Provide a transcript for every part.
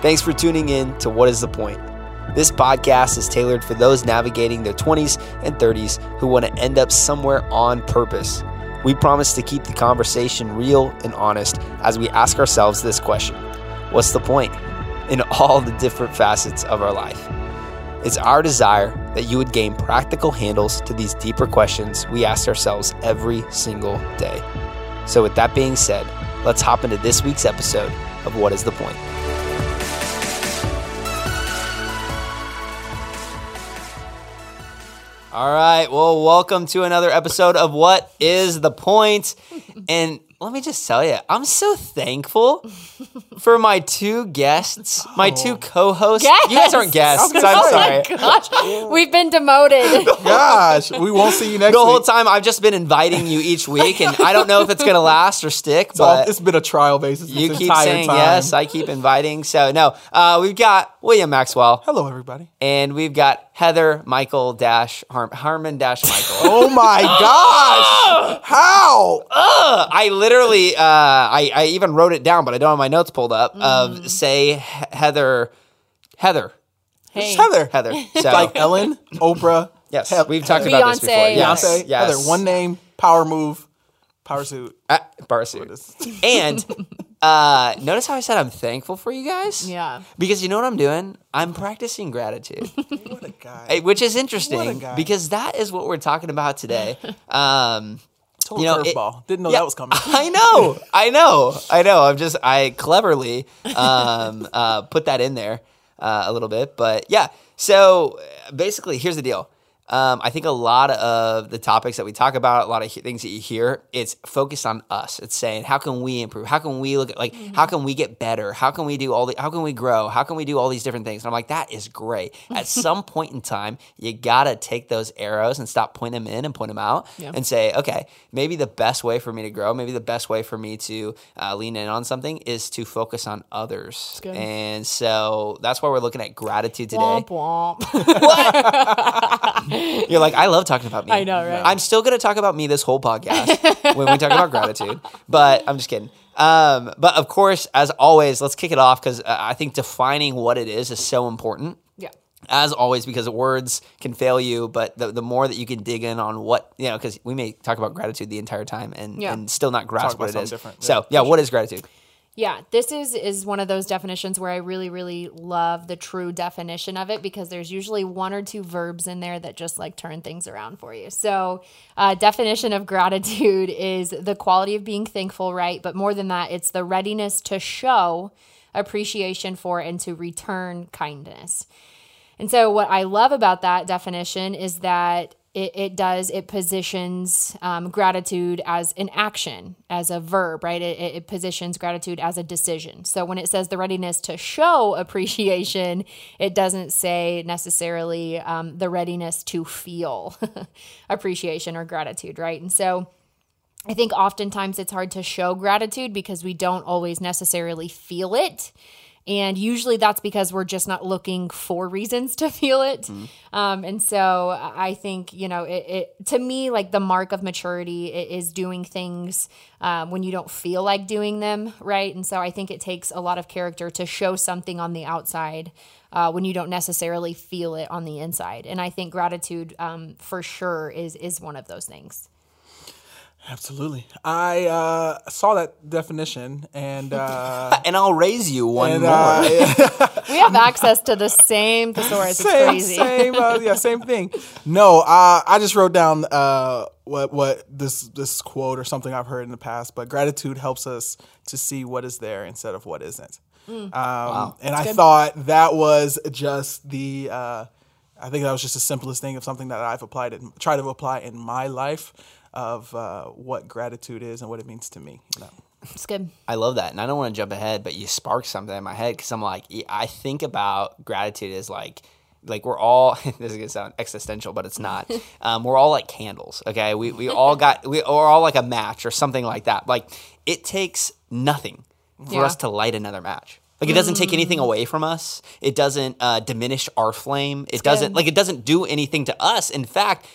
Thanks for tuning in to What is the Point? This podcast is tailored for those navigating their 20s and 30s who want to end up somewhere on purpose. We promise to keep the conversation real and honest as we ask ourselves this question What's the point? in all the different facets of our life. It's our desire that you would gain practical handles to these deeper questions we ask ourselves every single day. So, with that being said, let's hop into this week's episode of What is the Point? All right. Well, welcome to another episode of What is the Point? And let me just tell you, I'm so thankful for my two guests, my two co-hosts. You guys aren't guests. I'm oh sorry. my gosh, we've been demoted. Gosh, we won't see you next The whole week. time I've just been inviting you each week, and I don't know if it's gonna last or stick, It's, all- but it's been a trial basis. you keep entire saying time. yes. I keep inviting. So no, uh, we've got William Maxwell, Hello, everybody. and we've got Heather Michael Dash Har- Harmon Dash Michael. Oh my gosh! How? I literally, uh, I, I even wrote it down, but I don't have my notes pulled up. Mm. Of say He- Heather, Heather, Hey, It's Heather. Heather. So Like Ellen, Oprah. yes, He- we've talked about this before. Beyonce. Yes, Beyonce. yes. Heather. One name, power move, power suit. Uh, bar suit. And uh, notice how I said I'm thankful for you guys. Yeah. Because you know what I'm doing? I'm practicing gratitude, What a guy. which is What interesting a guy. because that is what we're talking about today. Um, Total you know, it- curveball. Didn't know yeah, that was coming. I know, I know, I know. I'm just I cleverly um, uh, put that in there uh, a little bit, but yeah. So uh, basically, here's the deal. Um, I think a lot of the topics that we talk about, a lot of he- things that you hear, it's focused on us. It's saying, how can we improve? How can we look at like, how can we get better? How can we do all the, how can we grow? How can we do all these different things? And I'm like, that is great. At some point in time, you gotta take those arrows and stop pointing them in and point them out Yeah. and say, okay, maybe the best way for me to grow, maybe the best way for me to uh, lean in on something is to focus on others. And so that's why we're looking at gratitude today. Womp womp. You're like, I love talking about me. I know, right? I'm still going to talk about me this whole podcast when we talk about gratitude, but I'm just kidding. Um, but of course, as always, let's kick it off because uh, I think defining what it is is so important. Yeah. As always, because words can fail you, but the, the more that you can dig in on what, you know, because we may talk about gratitude the entire time and, Yeah. and still not grasp Talk what about it is. something different, So, yeah, what is gratitude? Yeah, this is is one of those definitions where I really really love the true definition of it because there's usually one or two verbs in there that just like turn things around for you. So, uh, definition of gratitude is the quality of being thankful, right? But more than that, it's the readiness to show appreciation for and to return kindness. And so, what I love about that definition is that it, it does, it positions um, gratitude as an action, as a verb, right? It, it- it positions gratitude as a decision. So, when it says the readiness to show appreciation, it doesn't say necessarily um, the readiness to feel appreciation or gratitude, right? And so, I think oftentimes it's hard to show gratitude because we don't always necessarily feel it. And usually that's because we're just not looking for reasons to feel it. Um, and so I think, you know, it, it to me, like the mark of maturity is doing things um, when you don't feel like doing them, right? And so I think it takes a lot of character to show something on the outside uh, when you don't necessarily feel it on the inside. And I think gratitude um, for sure is is one of those things. Absolutely. I uh, saw that definition and uh, And I'll raise you one and more. uh, We have access to the same thesaurus. It's same crazy. same uh, yeah same thing. No, uh, I just wrote down uh, what what this this quote or something I've heard in the past. But gratitude helps us to see what is there instead of what isn't. Mm. Um, And I thought that was just the. Uh, I think that was just the simplest thing of something that I've applied and tried to apply in my life of uh, what gratitude is and what it means to me. You know? It's good. I love that. And I don't want to jump ahead, but you sparked something in my head because I'm like, I think about gratitude as like, like we're all, this is going to sound existential, but it's not. Um, we're all like candles, okay? We, we all got, we, we're all like a match or something like that. Like it takes nothing for Yeah. us to light another match. Like it doesn't take anything away from us. It doesn't uh, diminish our flame. It doesn't good. like it doesn't do anything to us. In fact,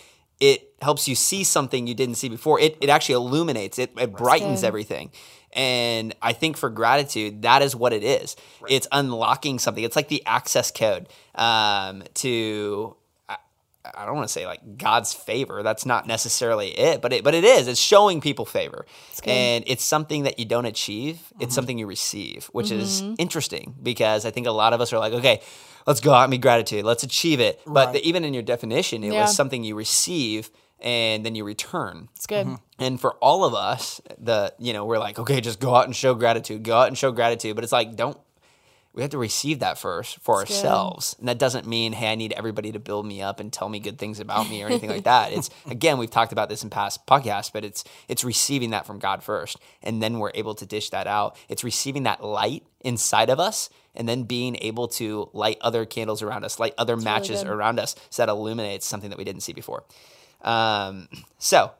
it helps you see something you didn't see before. It, it actually illuminates, it, it brightens good. everything. And I think for gratitude, that is what it is. It's unlocking something. It's like the access code um, to I- don't want to say like God's favor. That's not necessarily it, but it but it is. It's showing people favor, and it's something that you don't achieve. It's mm-hmm. something you receive, which is mm-hmm. interesting because I think a lot of us are like, okay, let's go out and be gratitude. Let's achieve it. But the, even in your definition, it Yeah. was something you receive and then you return. It's good. Mm-hmm. And for all of us, the you know we're like, okay, just go out and show gratitude. Go out and show gratitude. But it's like, don't we have to receive that first for That's good. ourselves. And that doesn't mean, hey, I need everybody to build me up and tell me good things about me or anything like that. It's again, we've talked about this in past podcasts, but it's it's receiving that from God first. And then we're able to dish that out. It's receiving that light inside of us and then being able to light other candles around us, light other matches good. around us so that illuminates something that we didn't see before. Um, so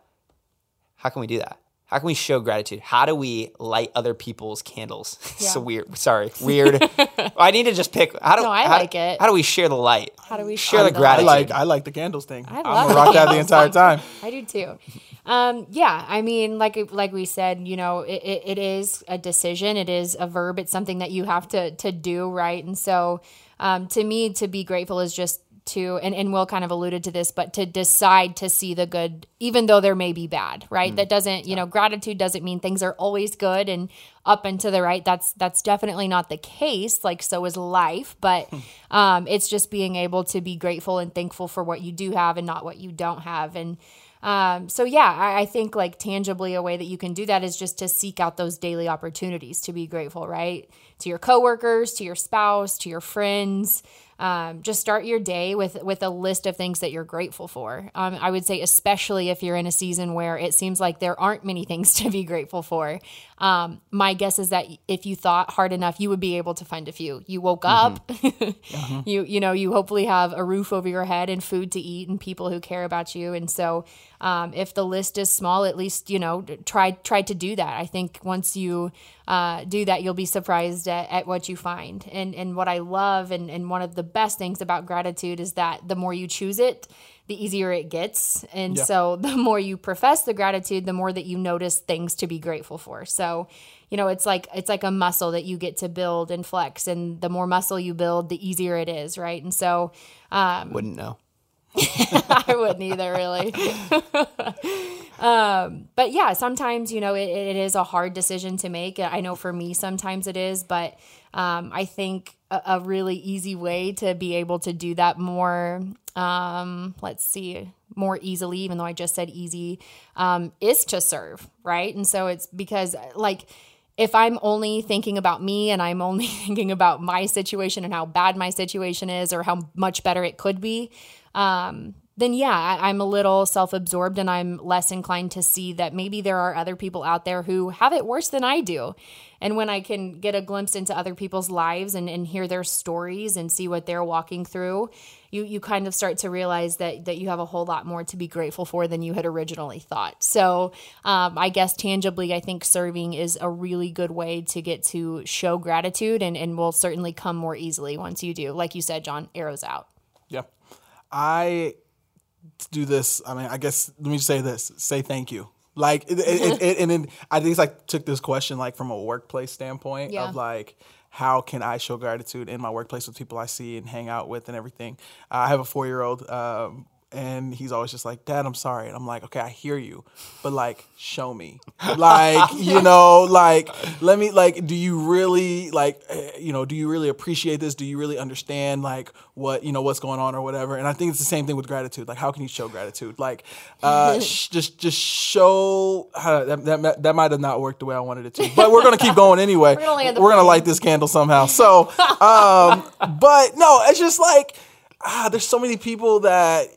how can we do that? How can we show gratitude? How do we light other people's candles? so weird. Sorry, weird. I need to just pick. How do No, I how, like it. How do we share the light? How do we share share the the I gratitude? like I like the candles thing. I I'm gonna rock that the entire time. I do too. Um, yeah, I mean, like like we said, you know, it, it, it is a decision. It is a verb. It's something that you have to to do, right? And so, um, to me, to be grateful is just to and, and Will kind of alluded to this, but to decide to see the good, even though there may be bad, right? That doesn't, you know, gratitude doesn't mean things are always good and up and to the right. That's that's definitely not the case. Like so is life, but um, it's just being able to be grateful and thankful for what you do have and not what you don't have. And um, so yeah, I, I think like tangibly a way that you can do that is just to seek out those daily opportunities to be grateful, right? To your coworkers, to your spouse, to your friends. Um, just start your day with with a list of things that you're grateful for. Um, I would say, especially if you're in a season where it seems like there aren't many things to be grateful for. Um, my guess is that if you thought hard enough, you would be able to find a few. You woke up, you you know, you hopefully have a roof over your head and food to eat and people who care about you. And so, um, if the list is small, at least you know try try to do that. I think once you uh, do that, you'll be surprised at, at what you find. And and what I love and and one of the best things about gratitude is that the more you choose it, the easier it gets. And Yeah. so the more you profess the gratitude, the more that you notice things to be grateful for. So, you know, it's like it's like a muscle that you get to build and flex and the more muscle you build, the easier it is, right? And so um Wouldn't know. I wouldn't either, really. um, but yeah, sometimes you know it, it is a hard decision to make. I know for me, sometimes it is, but um, I think a, a really easy way to be able to do that more, um, let's see, more easily, even though I just said easy, um, is to serve, right? And so it's because like if I'm only thinking about me and I'm only thinking about my situation and how bad my situation is or how much better it could be, um, then yeah, I, I'm a little self absorbed and I'm less inclined to see that maybe there are other people out there who have it worse than I do. And when I can get a glimpse into other people's lives and, and hear their stories and see what they're walking through, you, you kind of start to realize that, that you have a whole lot more to be grateful for than you had originally thought. So, um, I guess tangibly, I think serving is a really good way to get to show gratitude and, and will certainly come more easily once you do. Like you said, John, arrows out. Yeah. I do this. I mean, I guess let me just say this: say thank you. Like, it, it, it, and then I think it's like took this question like from a workplace standpoint Yeah. of like how can I show gratitude in my workplace with people I see and hang out with and everything. Uh, I have a four year old. Um, and he's always just like, Dad, I'm sorry. And I'm like, okay, I hear you, but like, show me. Like, you know, like, let me, like, do you really, like, eh, you know, do you really appreciate this? Do you really understand, like, what, you know, what's going on or whatever? And I think it's the same thing with gratitude. Like, how can you show gratitude? Like, uh, sh- just, just show, how, that, that, that might have not worked the way I wanted it to, but we're going to keep going anyway. We're gonna light this candle somehow. So, um, but no, it's just like, ah, there's so many people that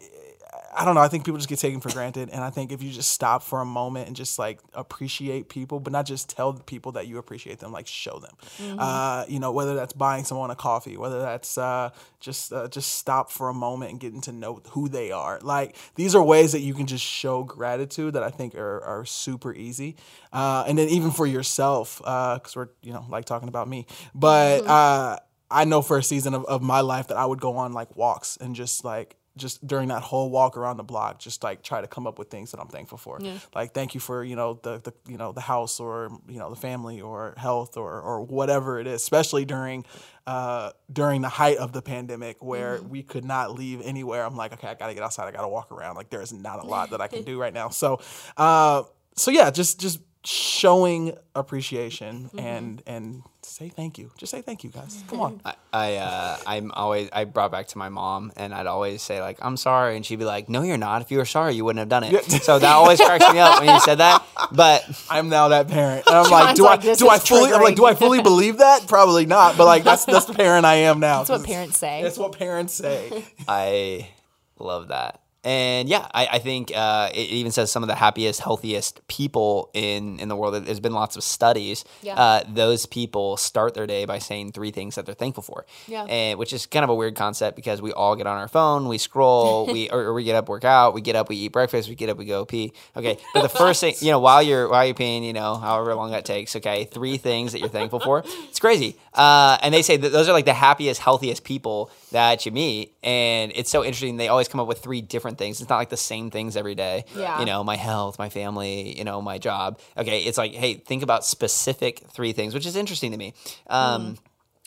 I don't know. I think people just get taken for granted, and I think if you just stop for a moment and just like appreciate people, but not just tell the people that you appreciate them, like show them. Uh, you know, whether that's buying someone a coffee, whether that's uh, just uh, just stop for a moment and getting to know who they are. Like these are ways that you can just show gratitude that I think are, are super easy. Uh, and then even for yourself, because we're you know like talking about me, but uh, I know for a season of, of my life that I would go on like walks and just like just during that whole walk around the block, just like try to come up with things that I'm thankful for. Yeah. Like thank you for you know the the you know the house or you know the family or health or or whatever it is, especially during uh, during the height of the pandemic where we could not leave anywhere. I'm like, okay, I gotta get outside. I gotta walk around. Like there is not a lot that I can do right now. So, uh, so yeah, just just showing appreciation and and say thank you. Just say thank you, guys. Come on. I, I uh, I'm always I brought back to my mom, and I'd always say like I'm sorry, and she'd be like, No, you're not. If you were sorry, you wouldn't have done it. so that always cracks me up when you said that. But I'm now that parent. And I'm like, do like, I do I is fully I'm like, do I fully believe that? Probably not. But like that's that's the parent I am now. That's what parents say. That's what parents say. I love that. And yeah, I, I think uh, it even says some of the happiest, healthiest people in, in the world. There's been lots of studies. Yeah. Uh, those people start their day by saying three things that they're thankful for. Yeah. And which is kind of a weird concept because we all get on our phone, we scroll, we or, or we get up, work out, we get up, we eat breakfast, we get up, we go pee. Okay, but the first thing, you know, while you're while you're peeing, you know, however long that takes. Okay, three things that you're thankful for. It's crazy. Uh, and they say that those are like the happiest, healthiest people that you meet, and it's so interesting. They always come up with three different things. It's not like the same things every day. Yeah. You know, my health, my family, you know, my job. Okay, it's like, hey, think about specific three things, which is interesting to me. Um,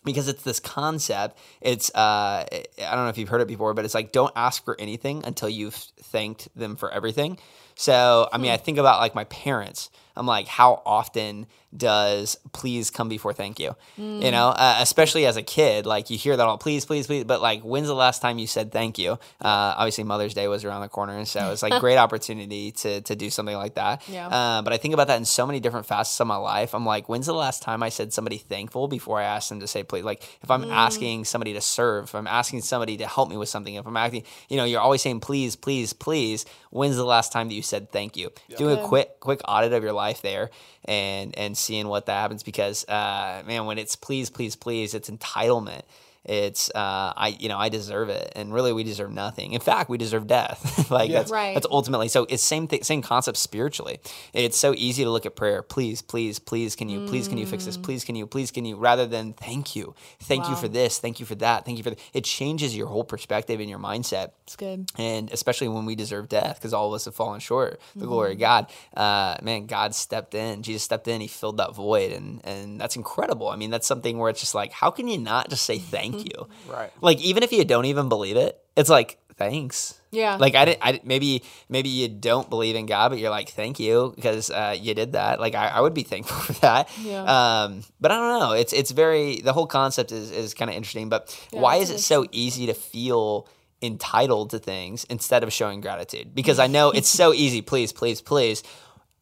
because it's this concept. It's uh, I don't know if you've heard it before, but it's like don't ask for anything until you've thanked them for everything. So I mean, I think about like my parents. I'm like, how often does please come before thank you? You know, uh, especially as a kid, like you hear that all please, please, please. But like, when's the last time you said thank you? Uh, obviously, Mother's Day was around the corner, and so it's like great opportunity to to do something like that. Yeah. Uh, but I think about that in so many different facets of my life. I'm like, when's the last time I said somebody thankful before I asked them to say please? Like, if I'm asking somebody to serve, if I'm asking somebody to help me with something, if I'm asking, you know, you're always saying please, please, please. When's the last time that you said thank you? Doing a quick quick audit of your life there, and and seeing what that happens because uh, man, when it's please, please, please, it's entitlement. It's uh, I you know I deserve it, and really we deserve nothing. In fact, we deserve death. like that's Right. that's ultimately so. It's same thing, same concept spiritually. It's so easy to look at prayer. Please, please, please, can you please can you fix this? Please can you please can you rather than thank you, thank you for this, thank you for that, thank you for. Th-. It changes your whole perspective and your mindset It's good. and especially when we deserve death because all of us have fallen short the glory of god uh, man god stepped in jesus stepped in he filled that void and and that's incredible i mean that's something where it's just like how can you not just say thank you. Right. like even if you don't even believe it it's like thanks. Yeah. like i didn't I, maybe maybe you don't believe in god but you're like thank you because uh, you did that. Like I, I would be thankful for that. Yeah. um but i don't know. It's it's very the whole concept is is kind of interesting but why is it so easy to feel entitled to things instead of showing gratitude? Because i know it's so easy. Please please please.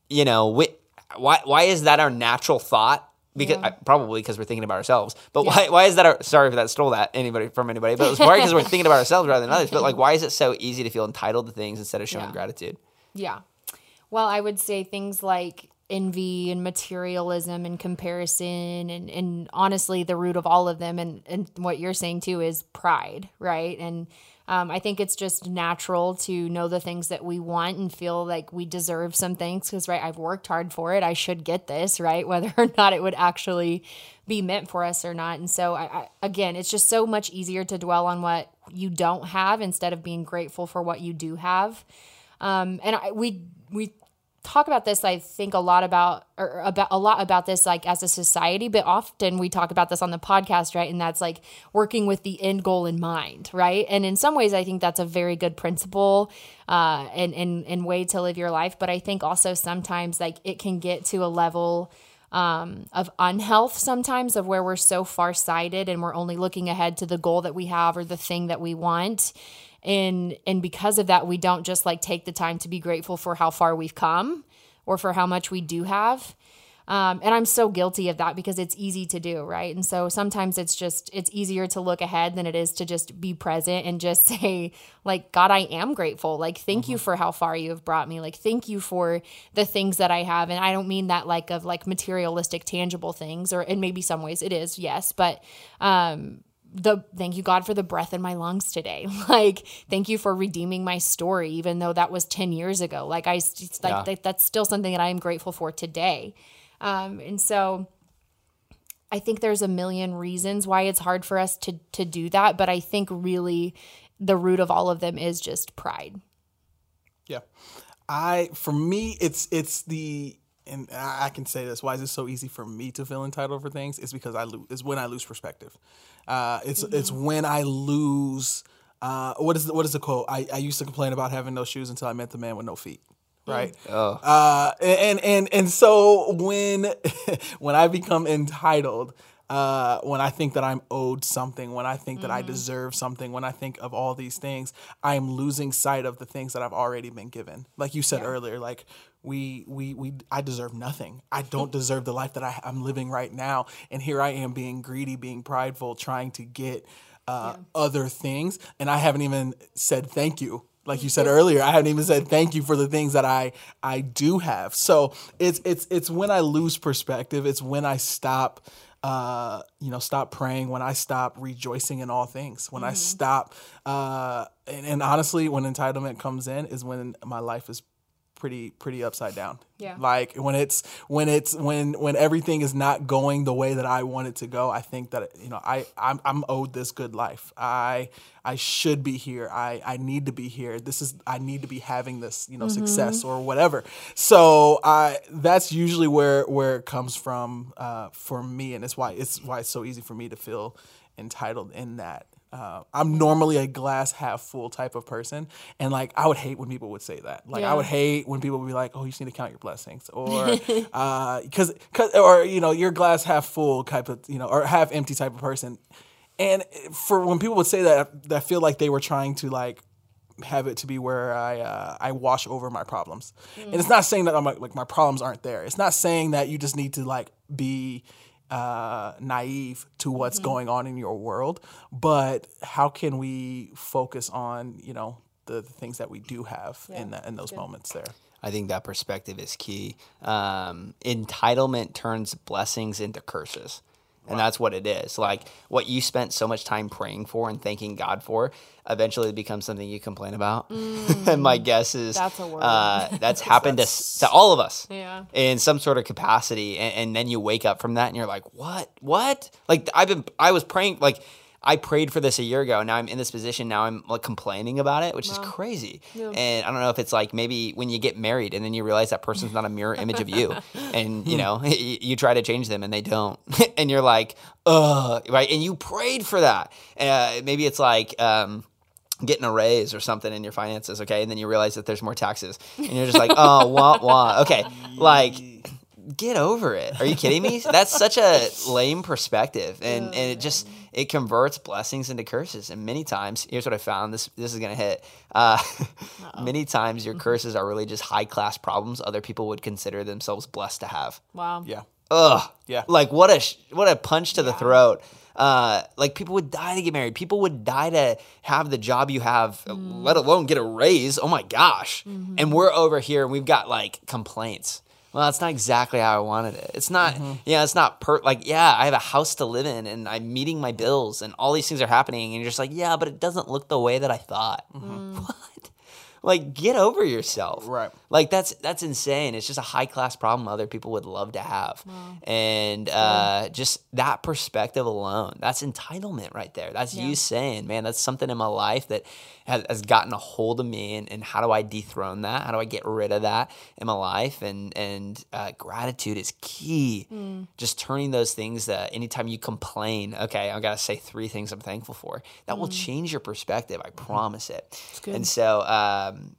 You know whi- why why is that our natural thought because Yeah. probably because we're thinking about ourselves but why why is that our sorry if that stole that anybody from anybody but it's probably because we're thinking about ourselves rather than others but like why is it so easy to feel entitled to things instead of showing Yeah. gratitude Yeah. Well, I would say things like envy and materialism and comparison and, and honestly the root of all of them and, and what you're saying too is pride, right? And um, I think it's just natural to know the things that we want and feel like we deserve some things because, right, I've worked hard for it. I should get this, right? Whether or not it would actually be meant for us or not. And so, I, I, again, it's just so much easier to dwell on what you don't have instead of being grateful for what you do have. Um, and I, we we talk about this i think a lot about or about a lot about this like as a society but often we talk about this on the podcast right? And that's like working with the end goal in mind right? And in some ways i think that's a very good principle uh and and, and way to live your life. But i think also sometimes like it can get to a level um, of unhealth sometimes of where we're so far-sighted and we're only looking ahead to the goal that we have or the thing that we want. And and because of that we don't just like take the time to be grateful for how far we've come or for how much we do have um, and i'm so guilty of that because it's easy to do right and so sometimes it's just it's easier to look ahead than it is to just be present and just say like god i am grateful like thank you for how far you have brought me like thank you for the things that i have and i don't mean that like of like materialistic tangible things or in maybe some ways it is yes but um the thank you God for the breath in my lungs today. Like thank you for redeeming my story even though that was 10 years ago. Like I like Yeah. that, that's still something that I am grateful for today. Um and so I think there's a million reasons why it's hard for us to to do that, but I think really the root of all of them is just pride. Yeah. I for me it's it's the and I can say this why is it so easy for me to feel entitled for things it's because I lose it's when I lose perspective. Uh, it's it's when I lose uh, what is the, what is the quote? I, I used to complain about having no shoes until I met the man with no feet. Right. Uh, and and and so when when I become entitled, uh, when I think that I'm owed something, when I think that I deserve something, when I think of all these things, I'm losing sight of the things that I've already been given. Like you said earlier, like we we we I deserve nothing. I don't deserve the life that I, I'm living right now, and here I am being greedy, being prideful, trying to get uh, other things, and I haven't even said thank you like you said earlier i haven't even said thank you for the things that i i do have. So it's it's it's when i lose perspective it's when i stop uh you know stop praying when i stop rejoicing in all things when i stop uh and, and honestly when entitlement comes in is when my life is pretty pretty upside down Yeah. like when it's when it's when when everything is not going the way that I want it to go, I think that you know I I'm, I'm owed this good life. I I should be here. I I need to be here. This is I need to be having this you know success or whatever. So I that's usually where where it comes from uh, for me, and it's why it's why it's so easy for me to feel entitled in that. Uh, I'm normally a glass half full type of person, and like I would hate when people would say that. Like I would hate when people would be like, "Oh, you just need to count your blessings," or because because or you know your glass half full type of you know or half empty type of person. And for when people would say that, I feel like they were trying to like have it to be where I uh, I wash over my problems. And it's not saying that I'm like, like my problems aren't there. It's not saying that you just need to like be uh, naive to what's going on in your world. But how can we focus on you know the, the things that we do have in that in those moments there? I think that perspective is key. Um, entitlement turns blessings into curses. And that's what it is. Like what you spent so much time praying for and thanking God for, eventually becomes something you complain about. and my guess is That's a. Uh, that's happened to, to all of us Yeah. in some sort of capacity. And, and then you wake up from that and you're like, what? What? Like I've been, I was praying, like I prayed for this a year ago. And now I'm in this position. Now I'm like complaining about it, which is crazy. And I don't know if it's like maybe when you get married and then you realize that person's not a mirror image of you, and you know you, you try to change them and they don't, and you're like, ugh, right? And you prayed for that. Uh, maybe it's like. Um, getting a raise or something in your finances, okay? And then you realize that there's more taxes. And you're just like, oh, wah, wah. Okay. Like, get over it. Are you kidding me? That's such a lame perspective. And, and it just, it converts blessings into curses. And many times, here's what I found this, this is going to hit. Uh, many times, your curses are really just high class problems other people would consider themselves blessed to have. Wow. Yeah. Ugh. Yeah. Like what a sh- what a punch to the throat. Uh, like people would die to get married. People would die to have the job you have, let alone get a raise. Oh my gosh. And we're over here and we've got like complaints. Well, that's not exactly how I wanted it. It's not, mm-hmm. yeah, it's not per like, yeah, I have a house to live in and I'm meeting my bills and all these things are happening. And you're just like, yeah, but it doesn't look the way that I thought. Mm-hmm. What? Like, get over yourself. Right. Like that's that's insane. It's just a high class problem other people would love to have, and uh, just that perspective alone, that's entitlement right there. That's you saying, man, that's something in my life that has, has gotten a hold of me, and, and how do I dethrone that? How do I get rid of that in my life? And and uh, gratitude is key. Just turning those things that anytime you complain, okay, I gotta say three things I'm thankful for. That will change your perspective. I promise it. And so. Um,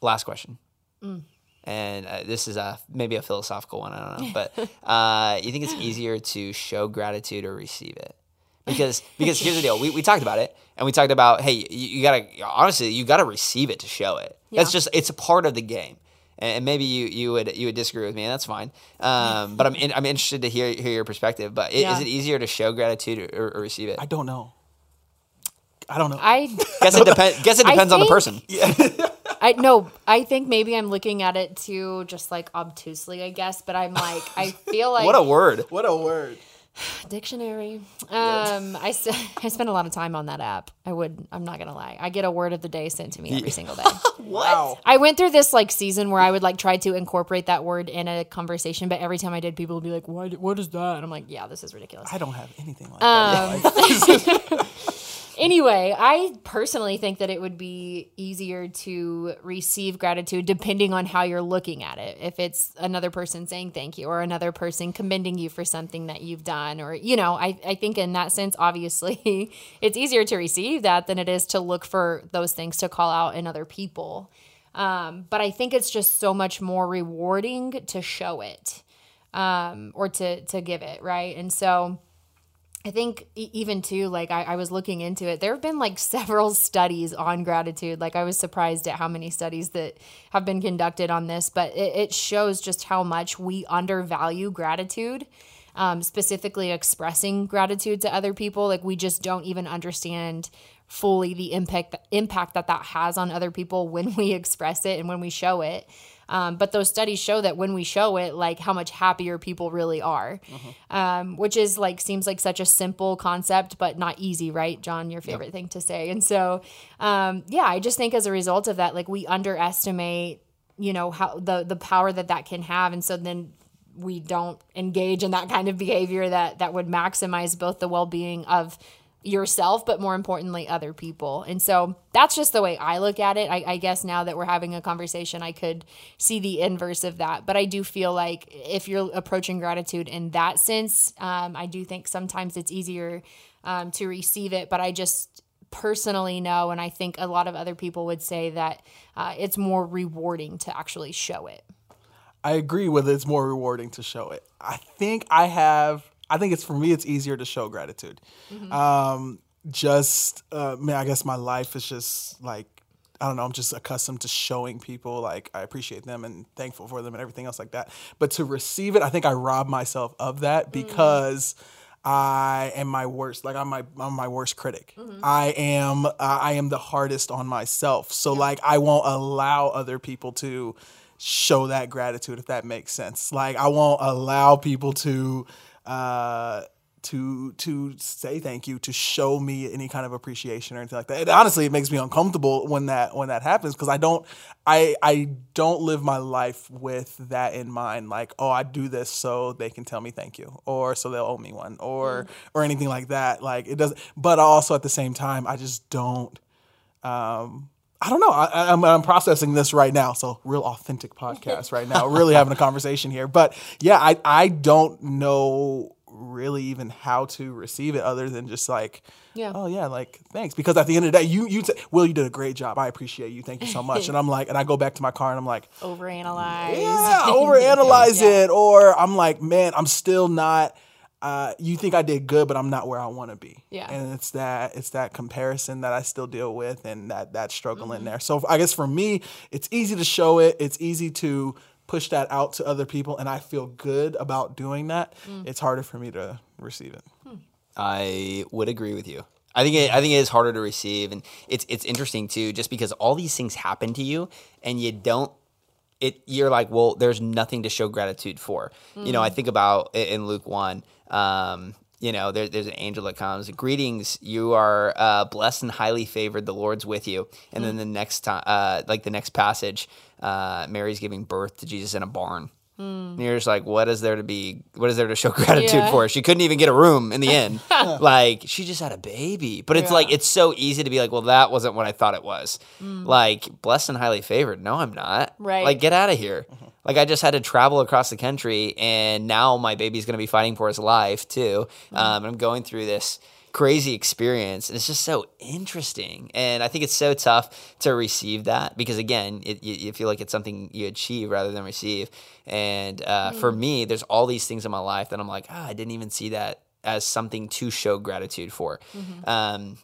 last question. And uh, this is a maybe a philosophical one. I don't know, but uh, you think it's easier to show gratitude or receive it? Because because here's the deal. We, we talked about it, and we talked about hey, you, you gotta honestly you gotta receive it to show it. That's just it's a part of the game. And and maybe you, you would you would disagree with me, and that's fine. Um, but I'm in, I'm interested to hear hear your perspective. But i- Yeah. is it easier to show gratitude or, or receive it? I don't know. I don't know. I guess it depends. Guess it I depends on the think- person. I no, I think maybe I'm looking at it too just like obtusely, I guess, but I'm like I feel like What a word! what a word. dictionary. Um I s- I spend a lot of time on that app. I would I'm not going to lie. I get a word of the day sent to me every single day. Wow. I went through this like season where I would like try to incorporate that word in a conversation, but every time I did people would be like, "What what is that?" And I'm like, "Yeah, this is ridiculous." I don't have anything like Um, that. Anyway, I personally think that it would be easier to receive gratitude depending on how you're looking at it. If it's another person saying thank you or another person commending you for something that you've done, or, you know, I, I think in that sense, obviously, it's easier to receive that than it is to look for those things to call out in other people. Um, but I think it's just so much more rewarding to show it um, or to to give it, right? And so I think even too, like I, I, was looking into it, there have been like several studies on gratitude. Like I was surprised at how many studies that have been conducted on this, but it, it shows just how much we undervalue gratitude, um, specifically expressing gratitude to other people. Like we just don't even understand fully the impact impact that that has on other people when we express it and when we show it. Um, but those studies show that when we show it, like how much happier people really are, uh-huh. um, which is like seems like such a simple concept, but not easy, right, John? Your favorite yep. thing to say. And so, um, yeah, I just think as a result of that, like we underestimate, you know, how the the power that that can have, and so then we don't engage in that kind of behavior that that would maximize both the well-being of yourself, but more importantly, other people. And so that's just the way I look at it. I, I, guess now that we're having a conversation, I could see the inverse of that. But I do feel like if you're approaching gratitude in that sense, um, I do think sometimes it's easier um, to receive it. But I just personally know, and I think a lot of other people would say that uh, it's more rewarding to actually show it. I agree with it. It's more rewarding to show it. I think I have I think it's for me, it's easier to show gratitude. Mm-hmm. Um, just, uh, man, I guess my life is just like, I don't know, I'm just accustomed to showing people like I appreciate them and thankful for them and everything else like that. But to receive it, I think I rob myself of that mm. because. Mm. I am my worst. Like I'm my I'm my worst critic. Mm-hmm. I am uh, I am the hardest on myself. So yeah. like I won't allow other people to show that gratitude if that makes sense. Like I won't allow people to uh, to to say thank you, to show me any kind of appreciation or anything like that. It, honestly, it makes me uncomfortable when that when that happens because I don't I I don't live my life with that in mind. Like, oh, I do this so they can tell me thank you, or so they'll owe me one, or mm. or anything like that. Like it doesn't. But also at the same time, I just don't. Um, I don't know. I, am I'm, I'm processing this right now. So real authentic podcast right now. really having a conversation here. But yeah, I I don't know really even how to receive it other than just like yeah. oh yeah like thanks because at the end of the day you you say will you did a great job i appreciate you thank you so much and i'm like and i go back to my car and i'm like overanalyze yeah overanalyze yeah. it or i'm like man i'm still not uh, you think I did good, but I'm not where I want to be. Yeah. And it's that it's that comparison that I still deal with, and that that struggle mm-hmm. in there. So I guess for me, it's easy to show it. It's easy to push that out to other people and I feel good about doing that, mm. it's harder for me to receive it. Hmm. I would agree with you. I think it, I think it is harder to receive, and it's it's interesting too, just because all these things happen to you, and you don't. It you're like, well, there's nothing to show gratitude for. Mm. You know, I mm. think about in Luke one. Um, you know, there, there's an angel that comes. Greetings, you are uh, blessed and highly favored. The Lord's with you. And mm. then the next time, uh, like the next passage, uh, Mary's giving birth to Jesus in a barn. Mm. And you're just like, what is there to be? What is there to show gratitude yeah. for? She couldn't even get a room in the end. like she just had a baby. But it's yeah. like it's so easy to be like, well, that wasn't what I thought it was. Mm. Like blessed and highly favored. No, I'm not. Right. Like get out of here. Mm-hmm. Like I just had to travel across the country, and now my baby's going to be fighting for his life too. Mm. Um, I'm going through this crazy experience and it's just so interesting and i think it's so tough to receive that because again it, you, you, feel like it's something you achieve rather than receive and uh, mm. for me there's all these things in my life that i'm like ah, i didn't even see that as something to show gratitude for mm-hmm. um,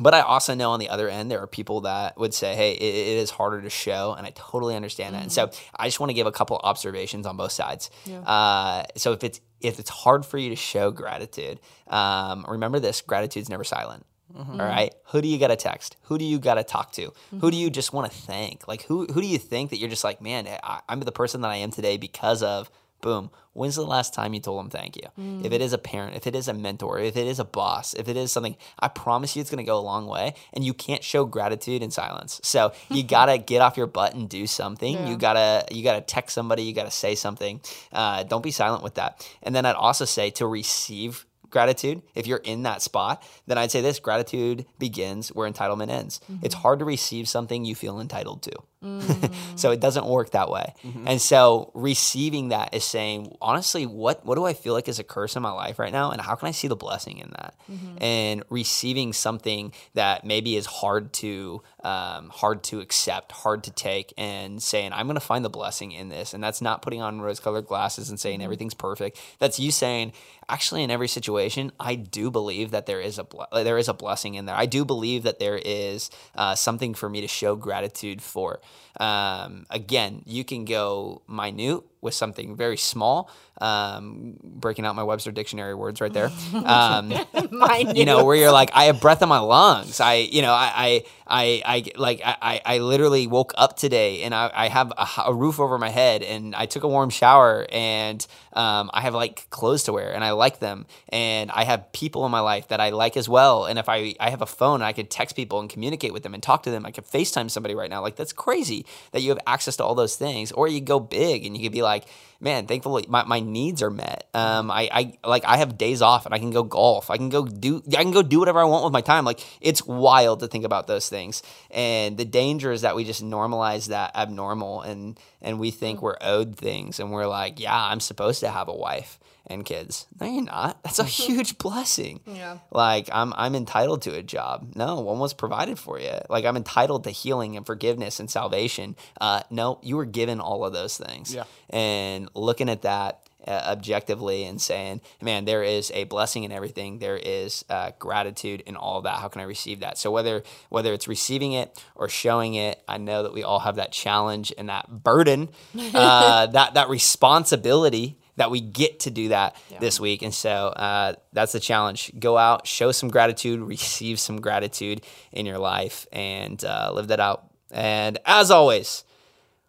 but I also know on the other end, there are people that would say, hey, it, it is harder to show. And I totally understand mm-hmm. that. And so mm-hmm. I just want to give a couple observations on both sides. Yeah. Uh, so if it's if it's hard for you to show gratitude, um, remember this gratitude's never silent. Mm-hmm. All right. Who do you got to text? Who do you got to talk to? Mm-hmm. Who do you just want to thank? Like, who, who do you think that you're just like, man, I, I'm the person that I am today because of boom. When's the last time you told them thank you? Mm. If it is a parent, if it is a mentor, if it is a boss, if it is something, I promise you it's going to go a long way. And you can't show gratitude in silence. So you got to get off your butt and do something. Yeah. You got to you got to text somebody. You got to say something. Uh, don't be silent with that. And then I'd also say to receive gratitude, if you're in that spot, then I'd say this gratitude begins where entitlement ends. It's hard to receive something you feel entitled to. so it doesn't work that way. And so receiving that is saying, honestly, what what do I feel like is a curse in my life right now? And how can I see the blessing in that? And receiving something that maybe is hard to um, hard to accept, hard to take, and saying, I'm gonna find the blessing in this. And that's not putting on rose colored glasses and saying everything's perfect. That's you saying, actually in every situation i do believe that there is a ble- there is a blessing in there i do believe that there is uh, something for me to show gratitude for um, again you can go minute with something very small um, breaking out my webster dictionary words right there um, you know, where you're like, I have breath in my lungs. I, you know, I, I, I, I like, I, I literally woke up today and I, I have a roof over my head and I took a warm shower and um, I have like clothes to wear and I like them and I have people in my life that I like as well. And if I, I have a phone, I could text people and communicate with them and talk to them. I could FaceTime somebody right now. Like that's crazy that you have access to all those things. Or you go big and you could be like, like man, thankfully my, my needs are met. Um, I, I like I have days off and I can go golf. I can go do I can go do whatever I want with my time. Like it's wild to think about those things. And the danger is that we just normalize that abnormal and and we think we're owed things and we're like, yeah, I'm supposed to have a wife and kids. No, you're not. That's a huge blessing. Yeah. Like I'm I'm entitled to a job. No, one was provided for you. Like I'm entitled to healing and forgiveness and salvation. Uh, no, you were given all of those things. Yeah. And looking at that uh, objectively and saying, man, there is a blessing in everything. There is uh, gratitude in all of that. How can I receive that? So whether whether it's receiving it or showing it, I know that we all have that challenge and that burden, uh, that that responsibility that we get to do that this week. And so uh, that's the challenge. Go out, show some gratitude, receive some gratitude in your life, and uh, live that out. And as always,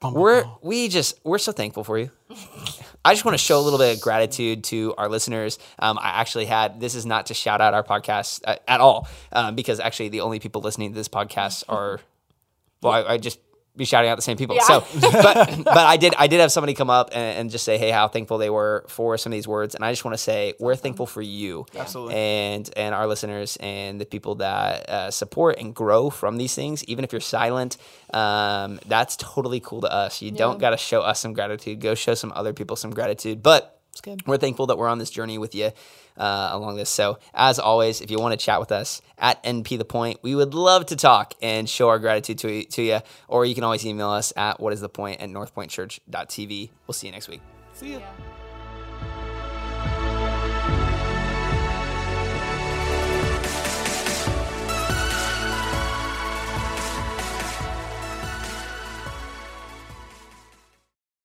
we're we just we're so thankful for you. I just want to show a little bit of gratitude to our listeners. Um, I actually had this is not to shout out our podcast uh, at all, um, because actually the only people listening to this podcast are well, I, I just be shouting out the same people. Yeah. So, but but I did I did have somebody come up and, and just say, hey, how thankful they were for some of these words, and I just want to say we're thankful for you, Absolutely. and and our listeners and the people that uh, support and grow from these things, even if you're silent. Um, that's totally cool to us. You don't got to show us some gratitude. Go show some other people some gratitude, but. We're thankful that we're on this journey with you uh, along this. So, as always, if you want to chat with us at NP The Point, we would love to talk and show our gratitude to, to you. Or you can always email us at whatisthepoint at northpointchurch.tv. We'll see you next week. See ya. Yeah.